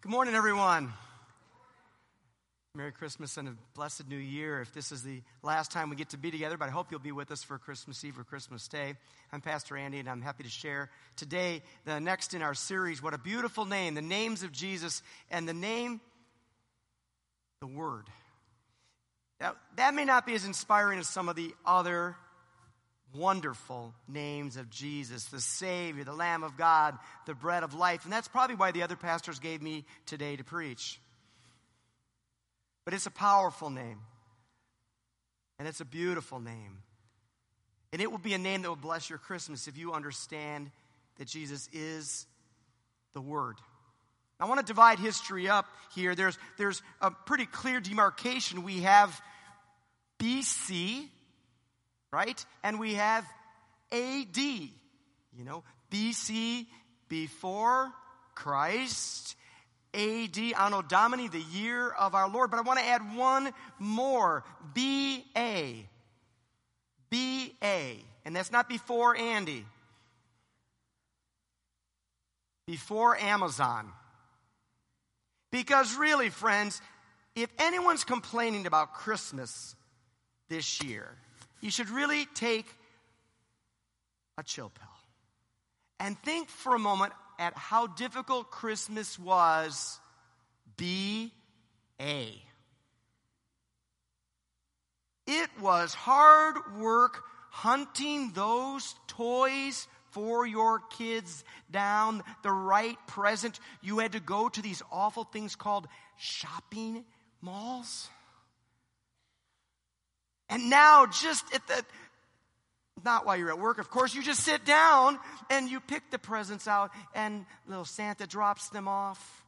Good morning, everyone. Merry Christmas and a blessed new year. If this is the last time we get to be together, but I hope you'll be with us for Christmas Eve or Christmas Day. I'm Pastor Andy, and I'm happy to share today the next in our series. What a beautiful name, the names of Jesus, and the name, the Word. Now, that may not be as inspiring as some of the other wonderful names of Jesus, the Savior, the Lamb of God, the bread of life. And that's probably why the other pastors gave me today to preach. But it's a powerful name. And it's a beautiful name. And it will be a name that will bless your Christmas if you understand that Jesus is the Word. I want to divide history up here. There's, there's a pretty clear demarcation. We have BC, right? And we have AD, you know, BC, before Christ, AD, Anno Domini, the year of our Lord. But I want to add one more, BA. BA. And that's not before Andy. Before Amazon. Because really, friends, if anyone's complaining about Christmas this year, you should really take a chill pill and think for a moment at how difficult Christmas was. B A. It was hard work hunting those toys for your kids down the right present. You had to go to these awful things called shopping malls. And now, just at the, not while you're at work, of course, you just sit down and you pick the presents out, and little Santa drops them off.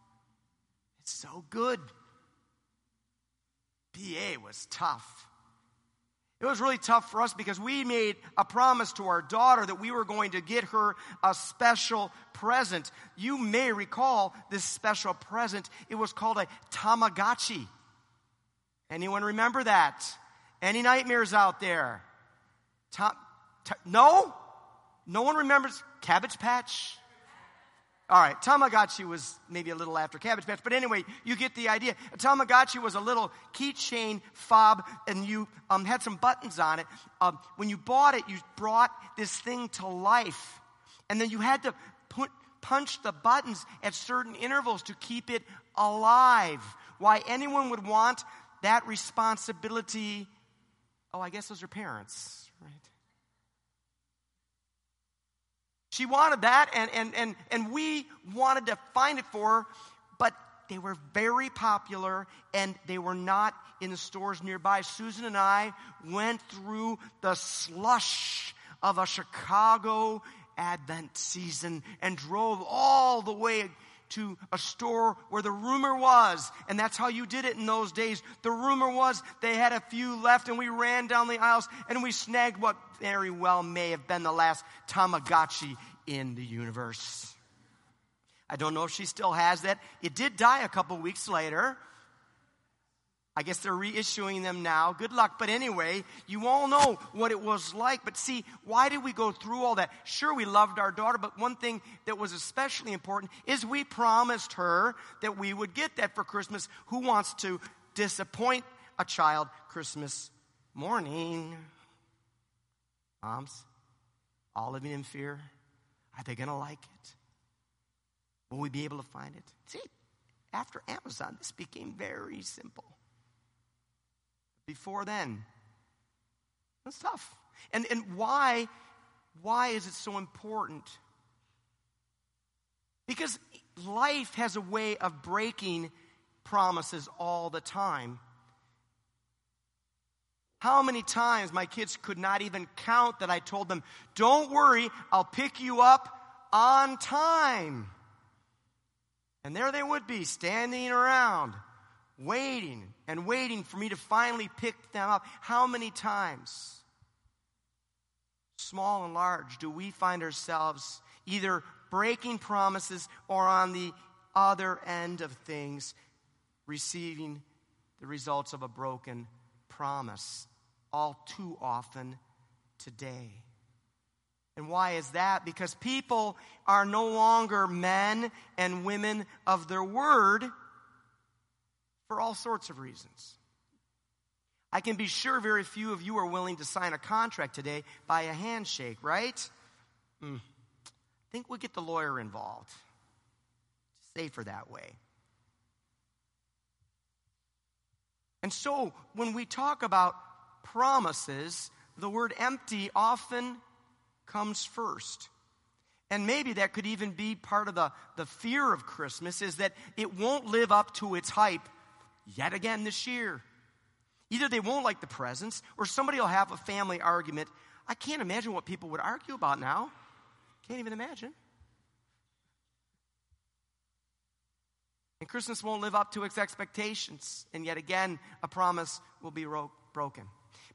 It's so good. BA was tough. It was really tough for us because we made a promise to our daughter that we were going to get her a special present. You may recall this special present. It was called a Tamagotchi. Anyone remember that? Any nightmares out there? Tom, t- no? No one remembers Cabbage Patch? All right, Tamagotchi was maybe a little after Cabbage Patch, but anyway, you get the idea. A Tamagotchi was a little keychain fob, and you um, had some buttons on it. Um, when you bought it, you brought this thing to life, and then you had to put, punch the buttons at certain intervals to keep it alive. Why anyone would want that responsibility Oh, I guess those are parents, right? She wanted that, and, and, and, and we wanted to find it for her, but they were very popular and they were not in the stores nearby. Susan and I went through the slush of a Chicago Advent season and drove all the way to a store where the rumor was, and that's how you did it in those days. The rumor was they had a few left, and we ran down the aisles and we snagged what very well may have been the last Tamagotchi in the universe. I don't know if she still has that. It did die a couple weeks later. I guess they're reissuing them now. Good luck. But anyway, you all know what it was like. But see, why did we go through all that? Sure, we loved our daughter, but one thing that was especially important is we promised her that we would get that for Christmas. Who wants to disappoint a child Christmas morning? Moms, all living in fear. Are they going to like it? Will we be able to find it? See, after Amazon, this became very simple before then. That's tough. And, and why, why is it so important? Because life has a way of breaking promises all the time. How many times my kids could not even count that I told them, Don't worry, I'll pick you up on time. And there they would be, standing around waiting and waiting for me to finally pick them up. How many times, small and large, do we find ourselves either breaking promises or on the other end of things, receiving the results of a broken promise all too often today? And why is that? Because people are no longer men and women of their word for all sorts of reasons. I can be sure very few of you are willing to sign a contract today by a handshake, right? Mm. I think we'll get the lawyer involved. safer that way. And so, when we talk about promises, the word empty often comes first. And maybe that could even be part of the, the fear of Christmas is that it won't live up to its hype yet again this year. Either they won't like the presents, or somebody will have a family argument. I can't imagine what people would argue about now. Can't even imagine. And Christmas won't live up to its expectations. And yet again, a promise will be ro- broken.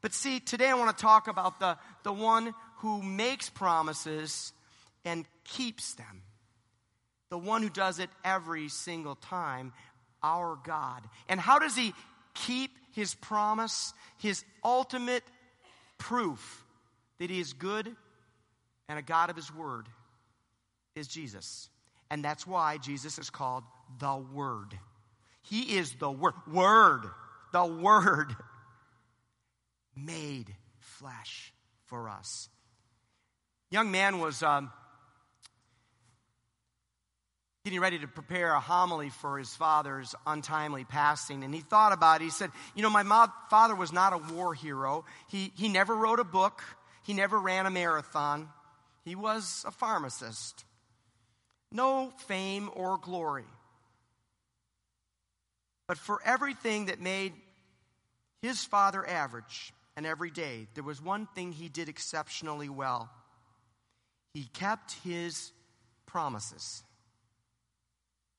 But see, today I want to talk about the, the one who makes promises and keeps them. The one who does it every single time, our God. And how does he keep his promise, his ultimate proof that he is good and a God of his word is Jesus. And that's why Jesus is called the Word. He is the Word. Word. The Word made flesh for us. Young man was um, getting ready to prepare a homily for his father's untimely passing. And he thought about it. He said, You know, my father was not a war hero. He, he never wrote a book, he never ran a marathon. He was a pharmacist. No fame or glory. But for everything that made his father average and every day, there was one thing he did exceptionally well. He kept his promises.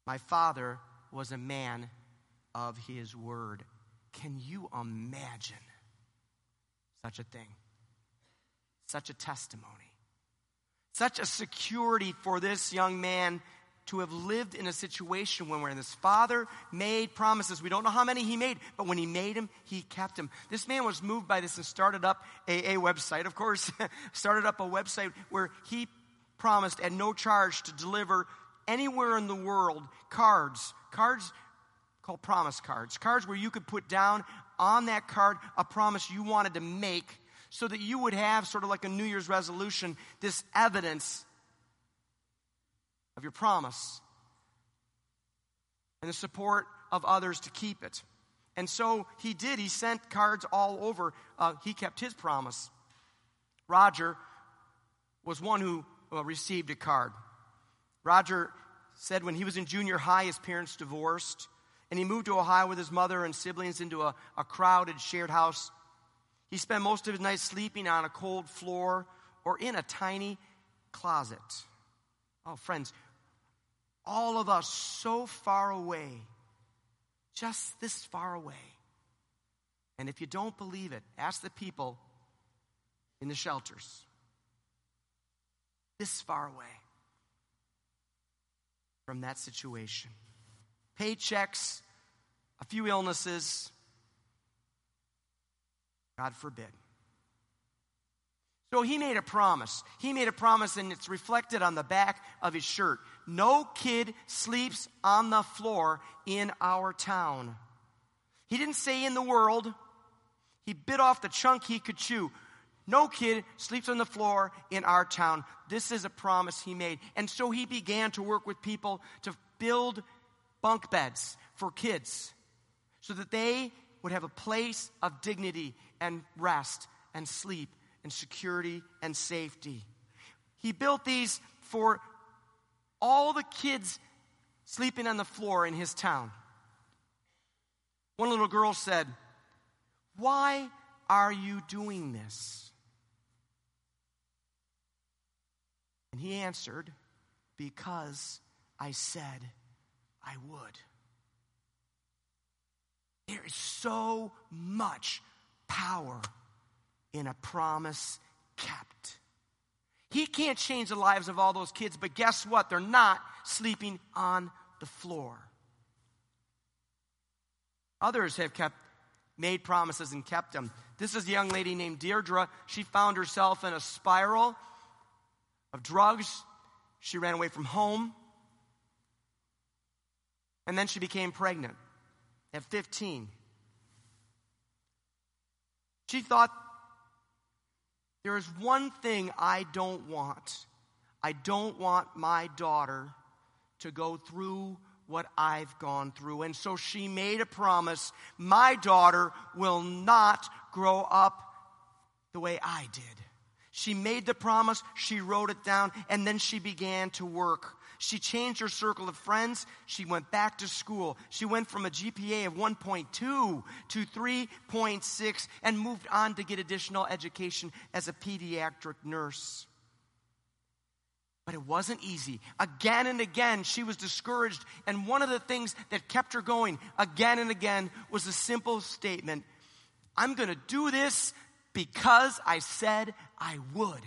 My father was a man of his word. Can you imagine such a thing? Such a testimony. Such a security for this young man to have lived in a situation when we're in his father made promises. We don't know how many he made, but when he made them, he kept them. This man was moved by this and started up a, a website, of course, started up a website where he promised at no charge to deliver anywhere in the world cards, cards called promise cards, cards where you could put down on that card a promise you wanted to make so that you would have sort of like a New Year's resolution, this evidence of your promise and the support of others to keep it. And so he did. He sent cards all over. Uh, he kept his promise. Roger was one who uh, received a card. Roger said when he was in junior high, his parents divorced, and he moved to Ohio with his mother and siblings into a, a crowded shared house. He spent most of his nights sleeping on a cold floor or in a tiny closet. Oh, friends, all of us so far away, just this far away. And if you don't believe it, ask the people in the shelters. This far away from that situation. Paychecks, a few illnesses, God forbid. So he made a promise. He made a promise, and it's reflected on the back of his shirt. No kid sleeps on the floor in our town. He didn't say in the world, he bit off the chunk he could chew. No kid sleeps on the floor in our town. This is a promise he made. And so he began to work with people to build bunk beds for kids so that they would have a place of dignity and rest and sleep and security and safety. He built these for all the kids sleeping on the floor in his town. One little girl said, Why are you doing this? And he answered, Because I said I would. There is so much power in a promise kept. He can't change the lives of all those kids, but guess what? They're not sleeping on the floor. Others have kept made promises and kept them. This is a young lady named Deirdre. She found herself in a spiral of drugs. She ran away from home. And then she became pregnant at 15. She thought, there is one thing I don't want. I don't want my daughter to go through what I've gone through. And so she made a promise my daughter will not grow up the way I did. She made the promise, she wrote it down, and then she began to work. She changed her circle of friends. She went back to school. She went from a GPA of 1.2 to 3.6 and moved on to get additional education as a pediatric nurse. But it wasn't easy. Again and again, she was discouraged. And one of the things that kept her going again and again was a simple statement I'm going to do this because I said I would.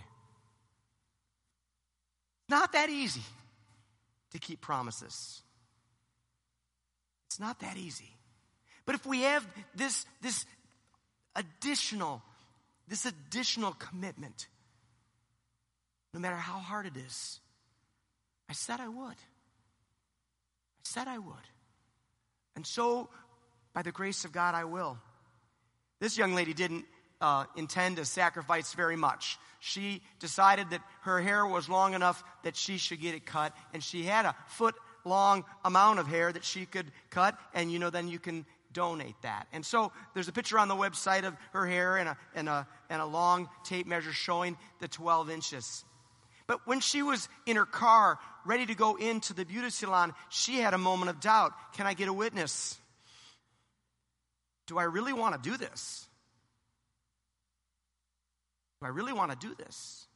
It's not that easy to keep promises. It's not that easy. But if we have this, this additional, this additional commitment, no matter how hard it is. I said I would. I said I would. And so, by the grace of God, I will. This young lady didn't uh, intend to sacrifice very much. She decided that her hair was long enough that she should get it cut, and she had a foot long amount of hair that she could cut, and you know, then you can donate that. And so there's a picture on the website of her hair and a, and a, and a long tape measure showing the 12 inches. But when she was in her car, ready to go into the beauty salon, she had a moment of doubt. Can I get a witness? Do I really want to do this? Do I really want to do this?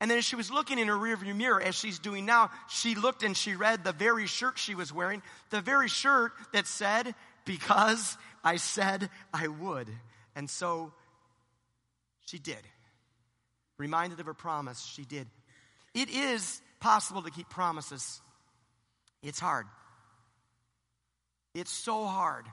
And then as she was looking in her rearview mirror, as she's doing now, she looked and she read the very shirt she was wearing, the very shirt that said, Because I said I would. And so she did. Reminded of her promise, she did. It is possible to keep promises. It's hard. It's so hard.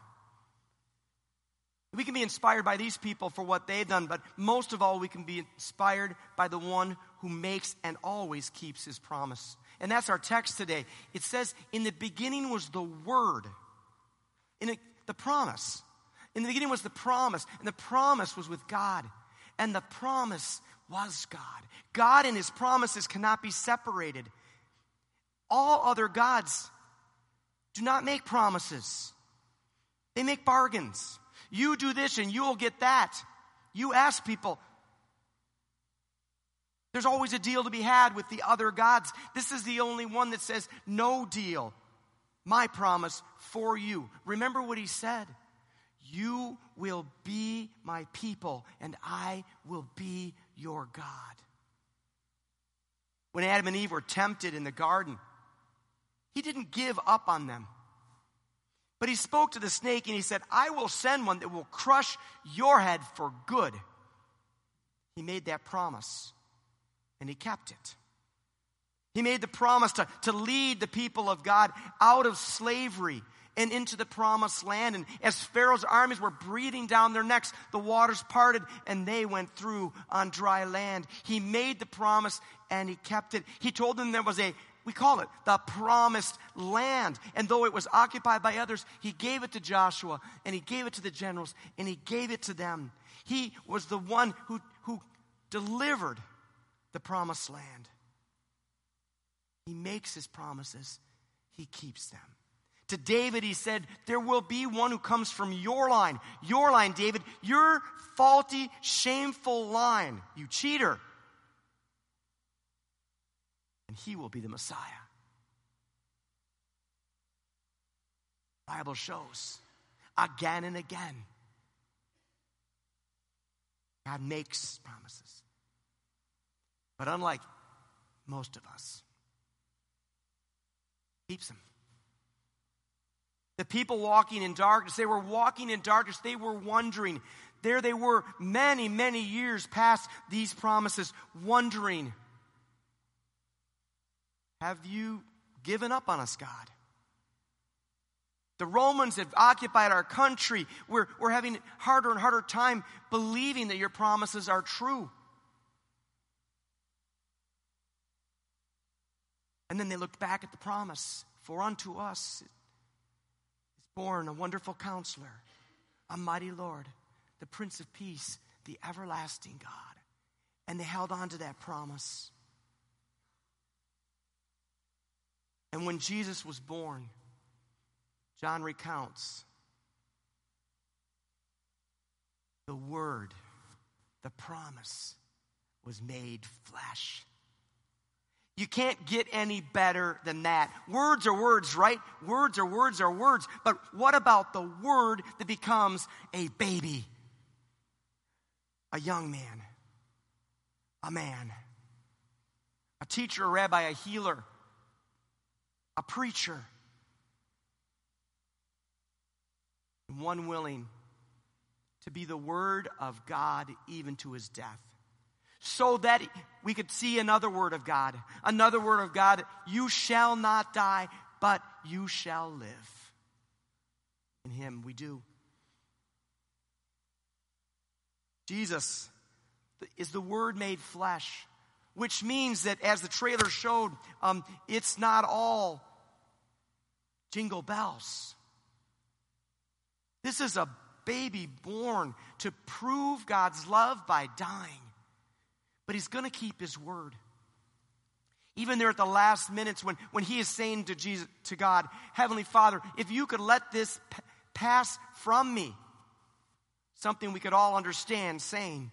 We can be inspired by these people for what they've done, but most of all, we can be inspired by the one who makes and always keeps his promise. And that's our text today. It says, In the beginning was the Word, in the promise. In the beginning was the promise, and the promise was with God. And the promise was God. God and his promises cannot be separated. All other gods do not make promises, they make bargains. You do this and you'll get that. You ask people. There's always a deal to be had with the other gods. This is the only one that says, no deal. My promise for you. Remember what he said. You will be my people, and I will be your God. When Adam and Eve were tempted in the garden, he didn't give up on them. But he spoke to the snake and he said, I will send one that will crush your head for good. He made that promise and he kept it. He made the promise to, to lead the people of God out of slavery and into the promised land. And as Pharaoh's armies were breathing down their necks, the waters parted and they went through on dry land. He made the promise and he kept it. He told them there was a we call it the promised land. And though it was occupied by others, he gave it to Joshua and he gave it to the generals and he gave it to them. He was the one who, who delivered the promised land. He makes his promises, he keeps them. To David, he said, There will be one who comes from your line. Your line, David. Your faulty, shameful line. You cheater. And he will be the Messiah. Bible shows again and again. God makes promises. But unlike most of us, keeps them. The people walking in darkness, they were walking in darkness. They were wondering. There they were, many, many years past these promises, wondering Have you given up on us, God? The Romans have occupied our country. We're, we're having harder and harder time believing that your promises are true. And then they looked back at the promise For unto us is born a wonderful counselor, a mighty Lord, the Prince of Peace, the everlasting God. And they held on to that promise. And when Jesus was born, John recounts the Word, the promise, was made flesh. You can't get any better than that. Words are words, right? Words are words are words. But what about the word that becomes a baby? A young man, a man, a teacher, a rabbi, a healer, preacher, one willing to be the word of God even to his death so that we could see another word of God. Another word of God you shall not die, but you shall live. In Him we do. Jesus is the Word made flesh, which means that as the trailer showed, um, it's not all jingle bells. This is a baby born to prove God's love by dying but he's going to keep his word. Even there at the last minutes when, when he is saying to Jesus, to God, Heavenly Father, if you could let this p- pass from me, something we could all understand saying,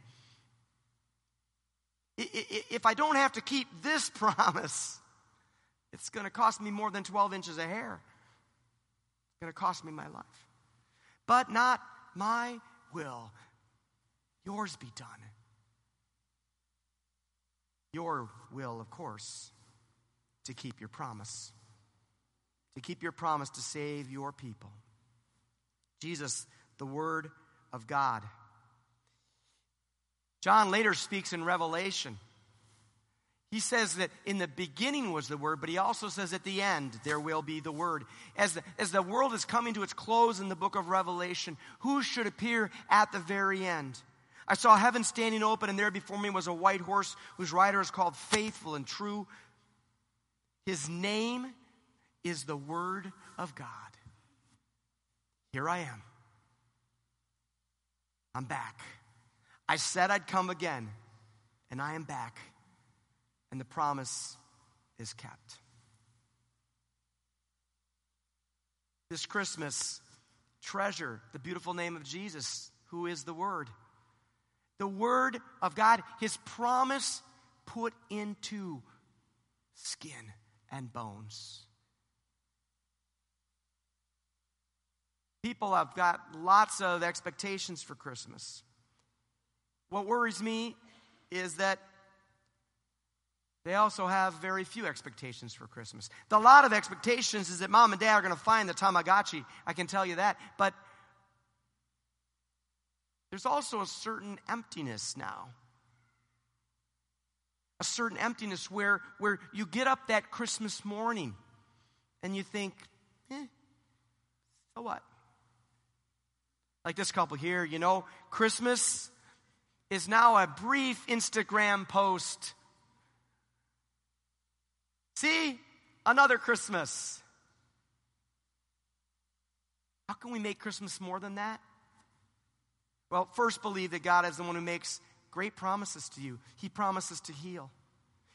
if I don't have to keep this promise, it's going to cost me more than 12 inches of hair. Going to cost me my life. But not my will, yours be done. Your will, of course, to keep your promise, to keep your promise to save your people. Jesus, the Word of God. John later speaks in Revelation. He says that in the beginning was the Word, but he also says at the end there will be the Word. As the, as the world is coming to its close in the book of Revelation, who should appear at the very end? I saw heaven standing open, and there before me was a white horse whose rider is called Faithful and True. His name is the Word of God. Here I am. I'm back. I said I'd come again, and I am back, and the promise is kept. This Christmas, treasure the beautiful name of Jesus, who is the Word the Word of God, His promise put into skin and bones. People have got lots of expectations for Christmas. What worries me is that they also have very few expectations for Christmas. The lot of expectations is that mom and dad are going to find the Tamagotchi. I can tell you that. But there's also a certain emptiness now. A certain emptiness where, where you get up that Christmas morning and you think, eh, so what? Like this couple here, you know, Christmas is now a brief Instagram post. See, another Christmas. How can we make Christmas more than that? Well, first believe that God is the one who makes great promises to you. He promises to heal,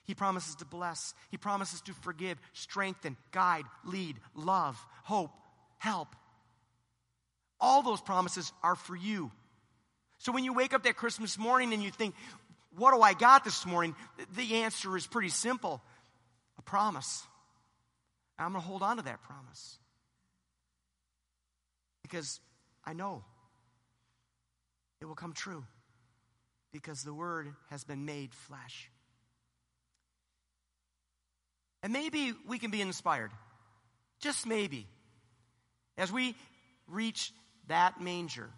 He promises to bless, He promises to forgive, strengthen, guide, lead, love, hope, help. All those promises are for you. So when you wake up that Christmas morning and you think, what do I got this morning? The answer is pretty simple a promise. I'm going to hold on to that promise. Because I know it will come true because the Word has been made flesh. And maybe we can be inspired, just maybe, as we reach that manger,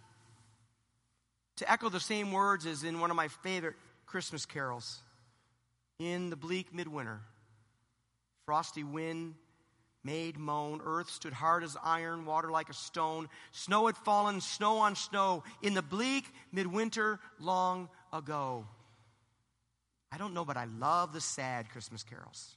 to echo the same words as in one of my favorite Christmas carols. In the bleak midwinter, frosty wind made moan. Earth stood hard as iron, water like a stone. Snow had fallen, snow on snow, in the bleak midwinter long ago. I don't know, but I love the sad Christmas carols.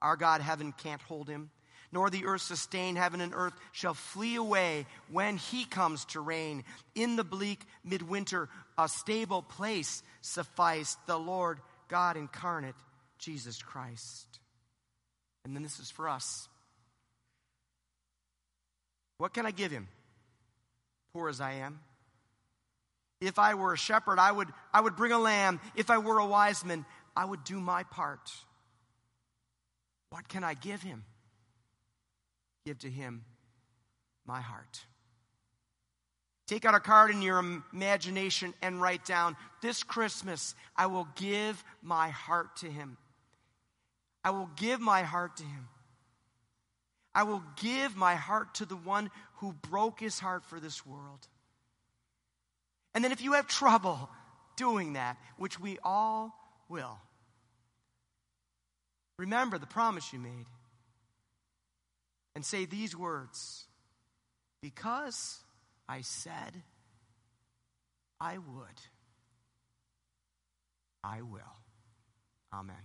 Our God, heaven can't hold him, nor the earth sustain. Heaven and earth shall flee away when he comes to reign. In the bleak midwinter, a stable place sufficed the Lord God incarnate, Jesus Christ. And then this is for us. What can I give him? Poor as I am. If I were a shepherd, I would, I would bring a lamb. If I were a wise man, I would do my part. What can I give him? Give to him my heart. Take out a card in your imagination and write down this Christmas, I will give my heart to him. I will give my heart to him. I will give my heart to the one who broke his heart for this world. And then if you have trouble doing that, which we all will, remember the promise you made and say these words Because I said I would, I will. Amen.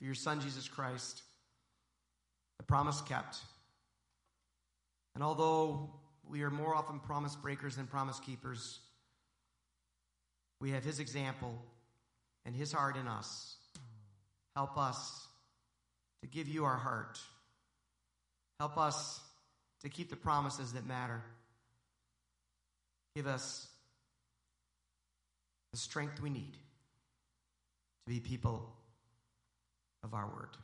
For your Son, Jesus Christ, the promise kept. And although we are more often promise breakers than promise keepers, we have His example and His heart in us. Help us to give you our heart. Help us to keep the promises that matter. Give us the strength we need to be people of our word.